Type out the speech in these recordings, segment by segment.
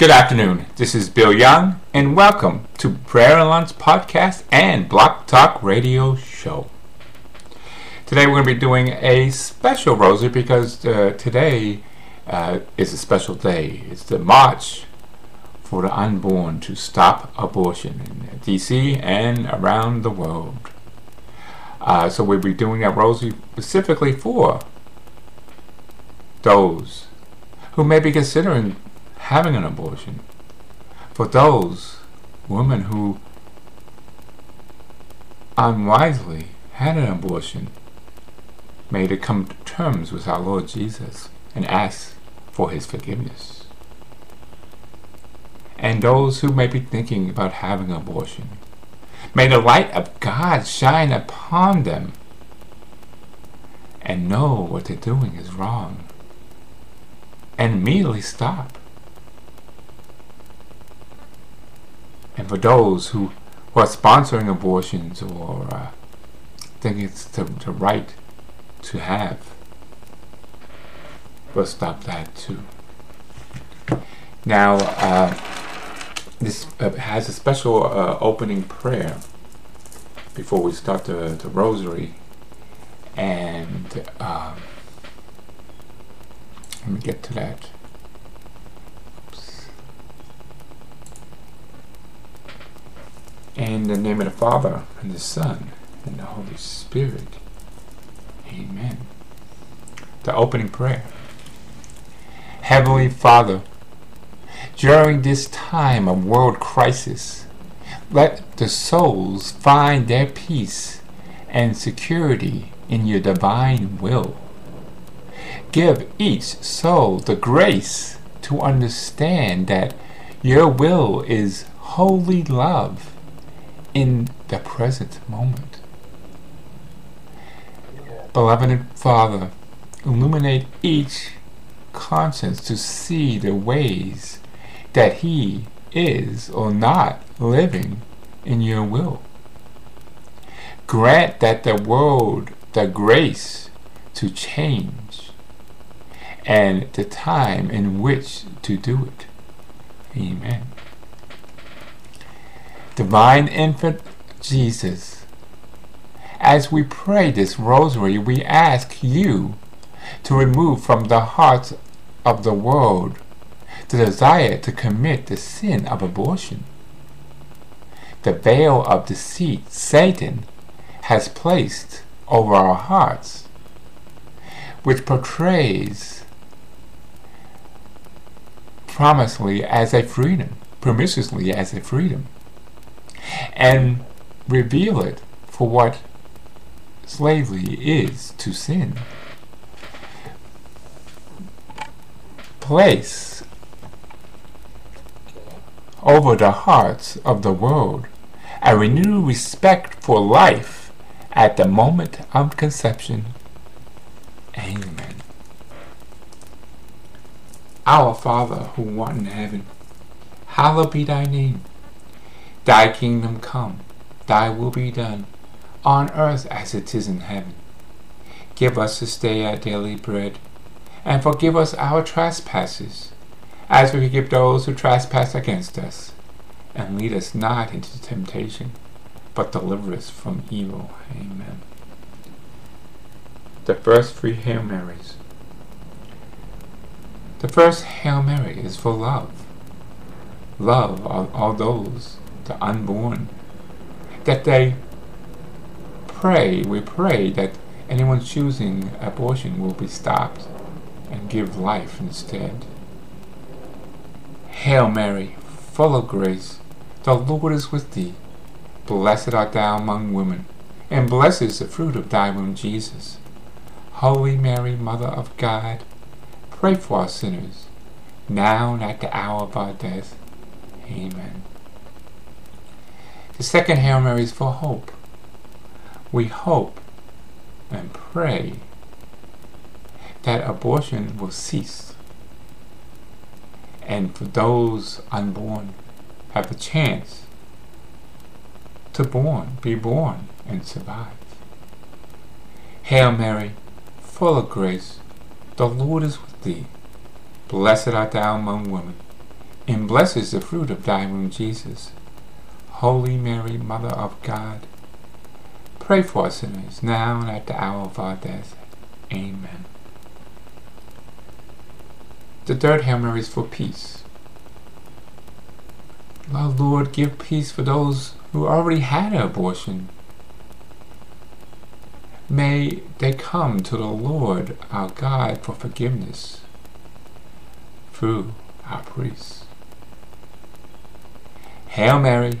Good afternoon. This is Bill Young, and welcome to Prayer and Lunch Podcast and Blog Talk Radio Show. Today we're going to be doing a special rosary because uh, today uh, is a special day. It's the March for the Unborn to Stop Abortion in DC and around the world. Uh, so we'll be doing that rosary specifically for those who may be considering having an abortion. For those women who unwisely had an abortion, may they come to terms with our Lord Jesus and ask for his forgiveness. And those who may be thinking about having an abortion, may the light of God shine upon them and know what they're doing is wrong and immediately stop. And for those who, who are sponsoring abortions or uh, think it's the, the right to have, we'll stop that too. Now, uh, this uh, has a special uh, opening prayer before we start the, the rosary. And um, let me get to that. In the name of the Father, and the Son, and the Holy Spirit. Amen. The opening prayer. Heavenly Father, during this time of world crisis, let the souls find their peace and security in your divine will. Give each soul the grace to understand that your will is holy love in the present moment. Beloved Father, illuminate each conscience to see the ways that he is or not living in your will. Grant that the world the grace to change and the time in which to do it. Amen. Divine Infant Jesus, as we pray this rosary, we ask you to remove from the hearts of the world the desire to commit the sin of abortion. The veil of deceit Satan has placed over our hearts, which portrays promisely as a freedom, promiscuously as a freedom, and reveal it for what slavery is to sin. Place over the hearts of the world a renewed respect for life at the moment of conception. Amen. Our Father, who art in heaven, hallowed be thy name. Thy kingdom come, thy will be done, on earth as it is in heaven. Give us this day our daily bread, and forgive us our trespasses, as we forgive those who trespass against us. And lead us not into temptation, but deliver us from evil. Amen. The first three Hail Marys. The first Hail Mary is for love. Love of all those, the unborn, that they pray, we pray that anyone choosing abortion will be stopped and give life instead. Hail Mary, full of grace, the Lord is with thee. Blessed art thou among women, and blessed is the fruit of thy womb, Jesus. Holy Mary, Mother of God, pray for us sinners, now and at the hour of our death. Amen. The second Hail Mary is for hope. We hope and pray that abortion will cease. And for those unborn, have a chance to born, be born and survive. Hail Mary, full of grace, the Lord is with thee. Blessed art thou among women, and blessed is the fruit of thy womb, Jesus. Holy Mary, Mother of God, pray for us sinners, now and at the hour of our death. Amen. The third Hail Mary is for peace. Lord, Lord, give peace for those who already had an abortion. May they come to the Lord our God for forgiveness through our priests. Hail Mary,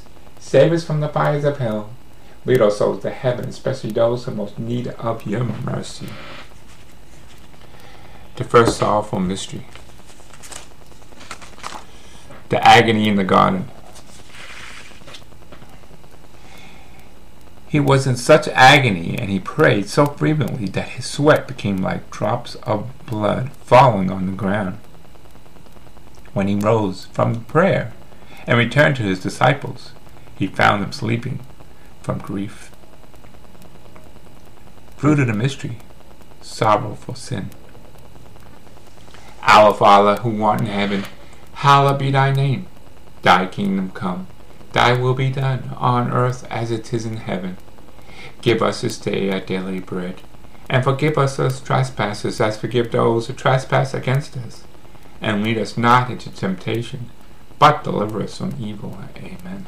Save us from the fires of hell. Lead our souls to heaven, especially those who most need of your mercy. The first sorrowful mystery. The agony in the garden. He was in such agony and he prayed so frequently that his sweat became like drops of blood falling on the ground. When he rose from prayer and returned to his disciples, he found them sleeping from grief. Of the mystery, sorrow for sin. Our Father, who art in heaven, hallowed be thy name. Thy kingdom come, thy will be done, on earth as it is in heaven. Give us this day our daily bread, and forgive us our trespasses as forgive those who trespass against us. And lead us not into temptation, but deliver us from evil. Amen.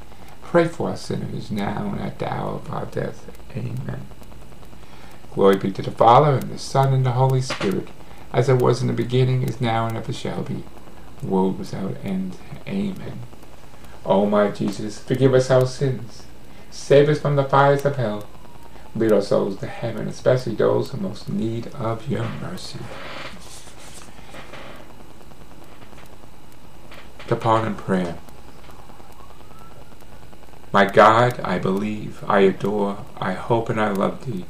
Pray for us sinners now and at the hour of our death. Amen. Glory be to the Father, and the Son, and the Holy Spirit, as it was in the beginning, is now, and ever shall be, world without end. Amen. O my Jesus, forgive us our sins. Save us from the fires of hell. Lead our souls to heaven, especially those who most need of your mercy. the pardon prayer. My God, I believe, I adore, I hope, and I love thee.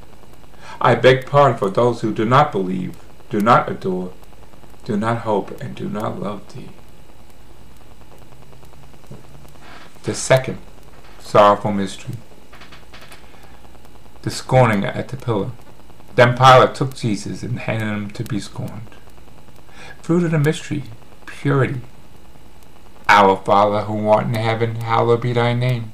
I beg pardon for those who do not believe, do not adore, do not hope, and do not love thee. The second sorrowful mystery, the scourging at the pillar. Then Pilate took Jesus and handed him to be scorned. Fruit of the mystery, purity. Our Father who art in heaven, hallowed be thy name.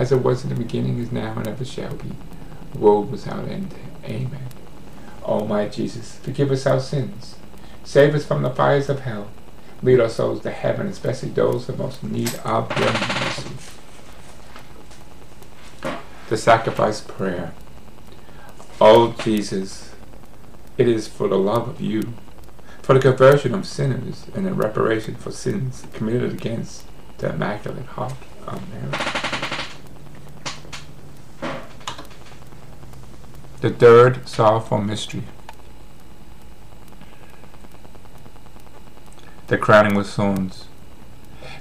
as it was in the beginning, is now, and ever shall be, world without end. Amen. O my Jesus, forgive us our sins. Save us from the fires of hell. Lead our souls to heaven, especially those who most need of your mercy. The sacrifice prayer. O Jesus, it is for the love of you, for the conversion of sinners, and the reparation for sins committed against the Immaculate Heart of Mary. The third sorrowful mystery. The crowning with thorns.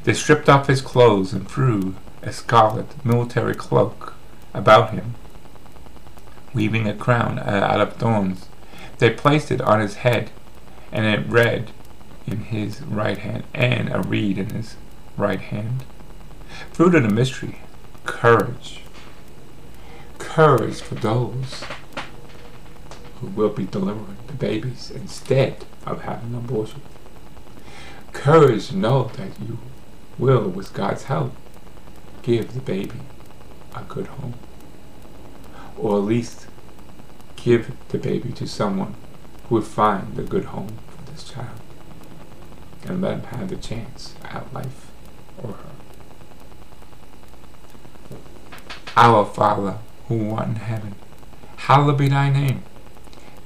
They stripped off his clothes and threw a scarlet military cloak about him. Weaving a crown uh, out of thorns, they placed it on his head, and it read in his right hand, and a reed in his right hand. Fruit of the mystery, courage. Courage for those who will be delivering the babies instead of having an abortion. Courage know that you will, with God's help, give the baby a good home. Or at least give the baby to someone who will find a good home for this child and let him have the chance at life or her. Our Father, who art in heaven, hallowed be thy name.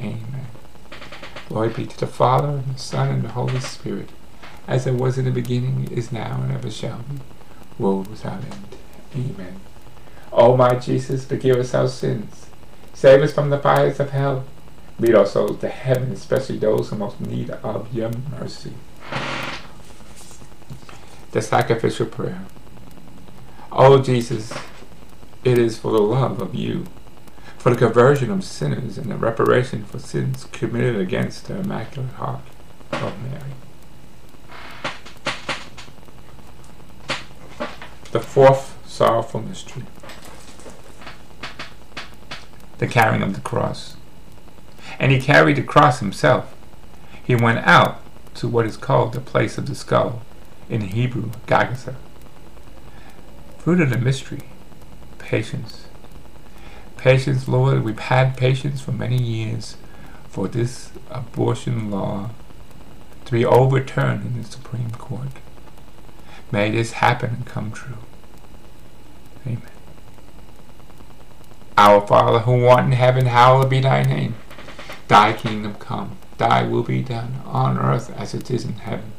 Amen. Glory be to the Father, and the Son, and the Holy Spirit, as it was in the beginning, is now, and ever shall be, world without end. Amen. O my Jesus, forgive us our sins. Save us from the fires of hell. Lead our souls to heaven, especially those who most need of your mercy. The sacrificial prayer. O Jesus, it is for the love of you for the conversion of sinners and the reparation for sins committed against the Immaculate Heart of Mary. The fourth sorrowful mystery. The carrying of the cross. And he carried the cross himself. He went out to what is called the place of the skull, in Hebrew, Golgotha. Fruit of the mystery, patience. Patience, Lord, we've had patience for many years for this abortion law to be overturned in the Supreme Court. May this happen and come true. Amen. Our Father who art in heaven, hallowed be thy name. Thy kingdom come, thy will be done, on earth as it is in heaven.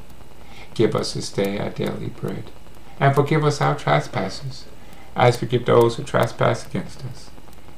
Give us this day our daily bread, and forgive us our trespasses, as forgive those who trespass against us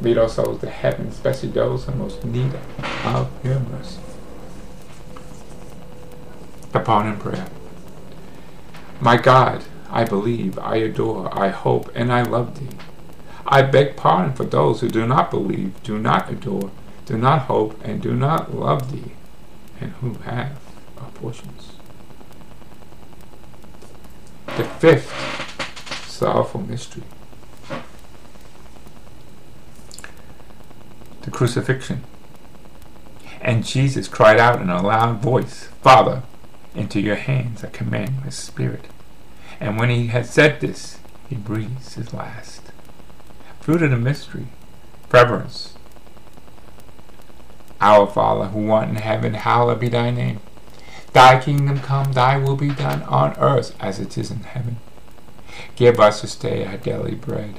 Lead our souls to heaven, especially those who most need of your mercy. The pardon prayer. My God, I believe, I adore, I hope, and I love thee. I beg pardon for those who do not believe, do not adore, do not hope, and do not love thee, and who have abortions. The fifth sorrowful mystery. The crucifixion. And Jesus cried out in a loud voice, Father, into your hands I commend my spirit. And when he had said this, he breathes his last. Fruit of the mystery, reverence. Our Father, who art in heaven, hallowed be thy name. Thy kingdom come, thy will be done on earth as it is in heaven. Give us this day our daily bread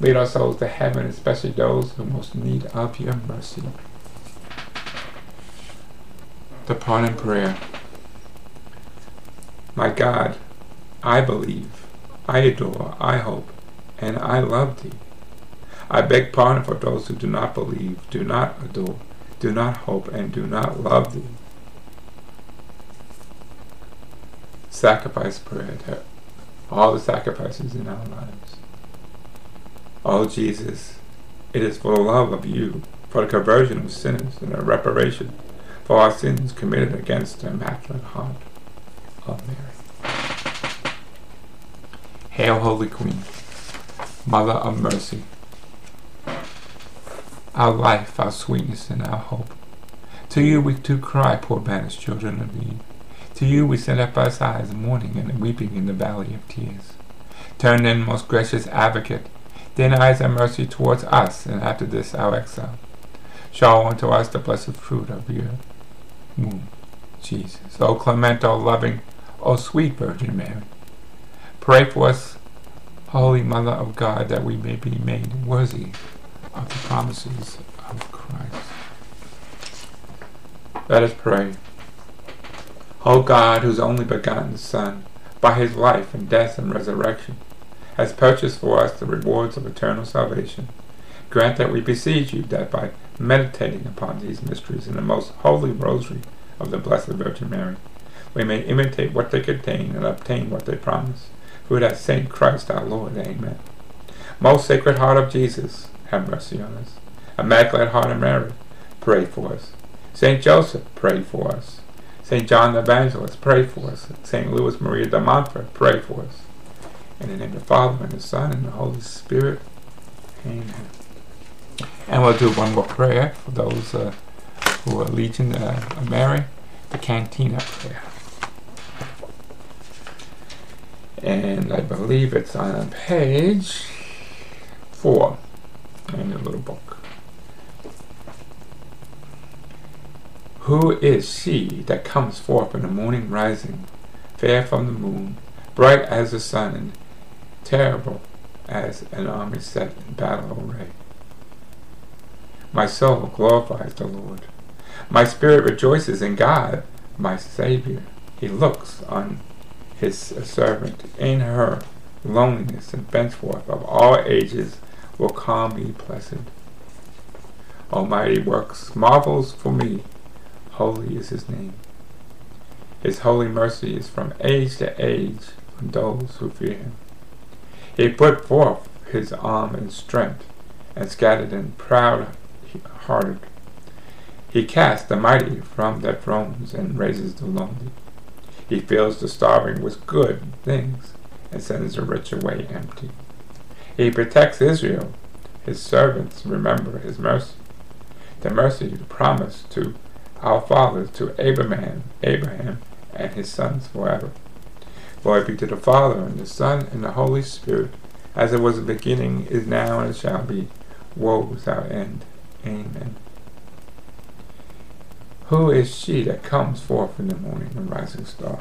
Lead our souls to heaven, especially those who most need of your mercy. The pardon prayer. My God, I believe, I adore, I hope, and I love thee. I beg pardon for those who do not believe, do not adore, do not hope, and do not love thee. Sacrifice prayer to all the sacrifices in our lives. Oh Jesus, it is for the love of you, for the conversion of sinners and the reparation for our sins committed against the Immaculate Heart of Mary. Hail, Holy Queen, Mother of Mercy, our life, our sweetness, and our hope. To you we do cry, poor banished children of Eve. To you we send up our sighs, mourning and weeping in the valley of tears. Turn then, most gracious advocate, thine eyes of mercy towards us, and after this our exile. Show unto us the blessed fruit of your womb, Jesus. O clement, O loving, O sweet Virgin Mary, pray for us, Holy Mother of God, that we may be made worthy of the promises of Christ. Let us pray. O God, whose only begotten Son, by his life and death and resurrection, has purchased for us the rewards of eternal salvation, grant that we beseech you that by meditating upon these mysteries in the most holy rosary of the Blessed Virgin Mary, we may imitate what they contain and obtain what they promise. Through that Saint Christ our Lord. Amen. Most Sacred Heart of Jesus, have mercy on us. Immaculate Heart of Mary, pray for us. Saint Joseph, pray for us. Saint John the Evangelist, pray for us. Saint Louis Maria de Montfort, pray for us. In the name of the Father, and the Son, and the Holy Spirit. Amen. And we'll do one more prayer for those uh, who are Legion uh, Mary, the Catena prayer. And I believe it's on page four in the little book. Who is she that comes forth in the morning rising, fair from the moon, bright as the sun, terrible as an army set in battle array? My soul glorifies the Lord. My spirit rejoices in God, my Savior. He looks on his servant. In her loneliness and henceforth of all ages will call me blessed. Almighty works marvels for me. Holy is his name. His holy mercy is from age to age on those who fear him. He put forth his arm in strength and scattered in proud hearted. He casts the mighty from their thrones and raises the lonely. He fills the starving with good things and sends the rich away empty. He protects Israel. His servants remember his mercy. The mercy promised to our fathers, to Abraham, Abraham and his sons forever. Glory be to the Father, and the Son, and the Holy Spirit, as it was in the beginning, is now, and shall be, world without end. Amen. Who is she that comes forth in the morning, the rising star?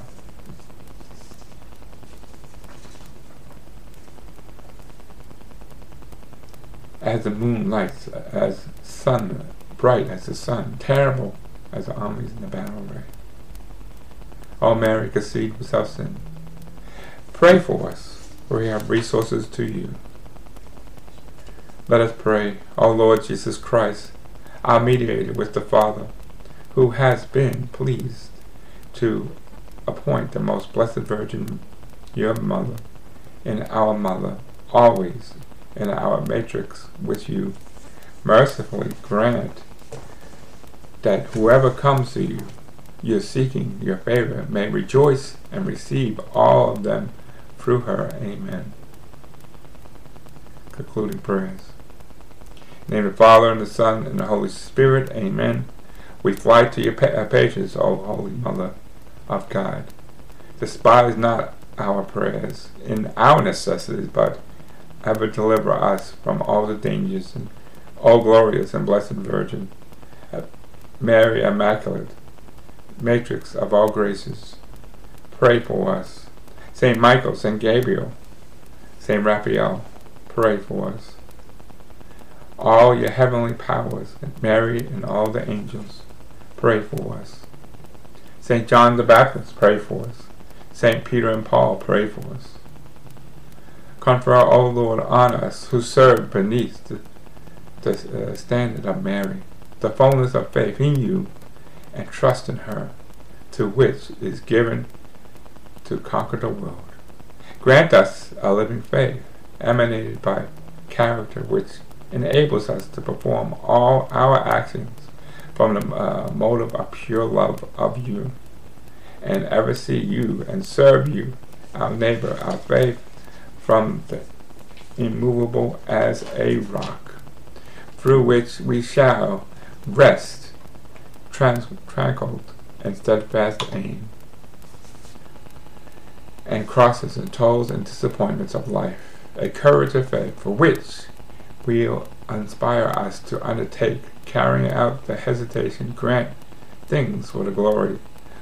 As the moon lights, as sun bright as the sun, terrible as the armies in the battle array. O Mary, conceived without sin, pray for us, for we have resources to you. Let us pray, O Lord Jesus Christ, our mediator with the Father, who has been pleased to appoint the most blessed Virgin, your mother, and our mother, always in our Mediatrix, which you. Mercifully grant that whoever comes to you, you're seeking your favor, may rejoice and receive all of them through her. Amen. Concluding prayers. Name of the Father, and the Son, and the Holy Spirit. Amen. We fly to your pa- patience, O Holy Mother of God. Despise not our prayers in our necessities, but ever deliver us from all the dangers. And O glorious and blessed Virgin, uh, Mary Immaculate, Mediatrix of all graces, pray for us. Saint Michael, Saint Gabriel, Saint Raphael, pray for us. All your heavenly powers, Mary and all the angels, pray for us. St. John the Baptist, pray for us. St. Peter and Paul, pray for us. Confer, O Lord, on us who serve beneath the, the uh, standard of Mary, the fullness of faith in you and trust in her, to which is given to conquer the world. Grant us a living faith, emanated by character which enables us to perform all our actions from the uh, motive of pure love of you, and ever see you and serve you, our neighbor, our faith, from the immovable as a rock, through which we shall rest, trans- tranquil and steadfast aim, and crosses and toils and disappointments of life, a courage of faith for which will inspire us to undertake carrying out the hesitation, grant things for the glory,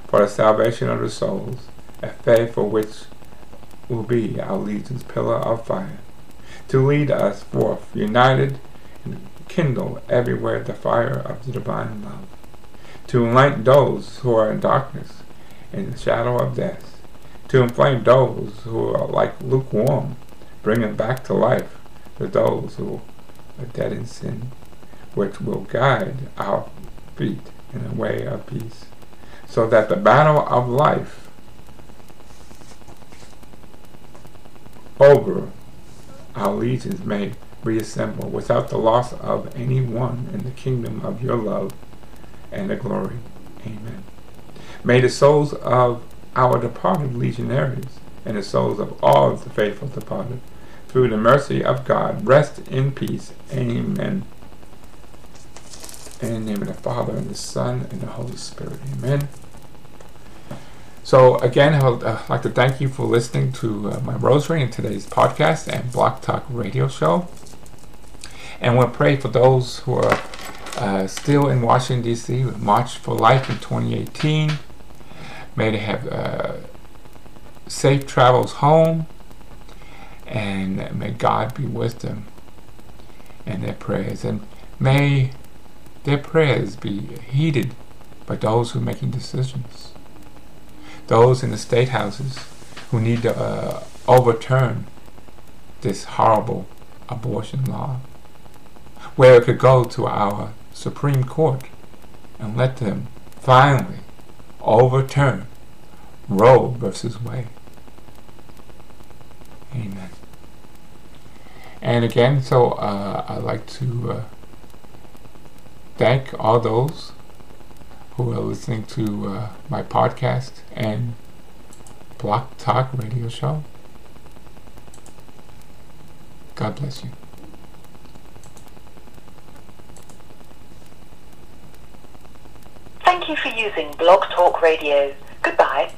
for the salvation of the souls, a faith for which will be our legion's pillar of fire, to lead us forth united and kindle everywhere the fire of the divine love, to enlighten those who are in darkness in the shadow of death, to inflame those who are like lukewarm, bringing back to life to those who are dead in sin, which will guide our feet in a way of peace, so that the battle of life over our legions may reassemble without the loss of any one in the kingdom of your love and the glory. Amen. May the souls of our departed legionaries and the souls of all the faithful departed through the mercy of God rest in peace. Amen. In the name of the Father and the Son and the Holy Spirit. Amen. So again, I would uh, like to thank you for listening to uh, my rosary in today's podcast and Blog Talk radio show. And we'll pray for those who are uh, still in Washington, D.C. March for Life in 2018. May they have uh, safe travels home, and may God be with them and their prayers. And may their prayers be heeded by those who are making decisions. Those in the state houses who need to uh, overturn this horrible abortion law. Where it could go to our Supreme Court and let them finally overturn Roe versus Wade. Amen. And again, so uh, I'd like to uh, thank all those who are listening to uh, my podcast and Blog Talk radio show. God bless you. Thank you for using Blog Talk Radio. Goodbye.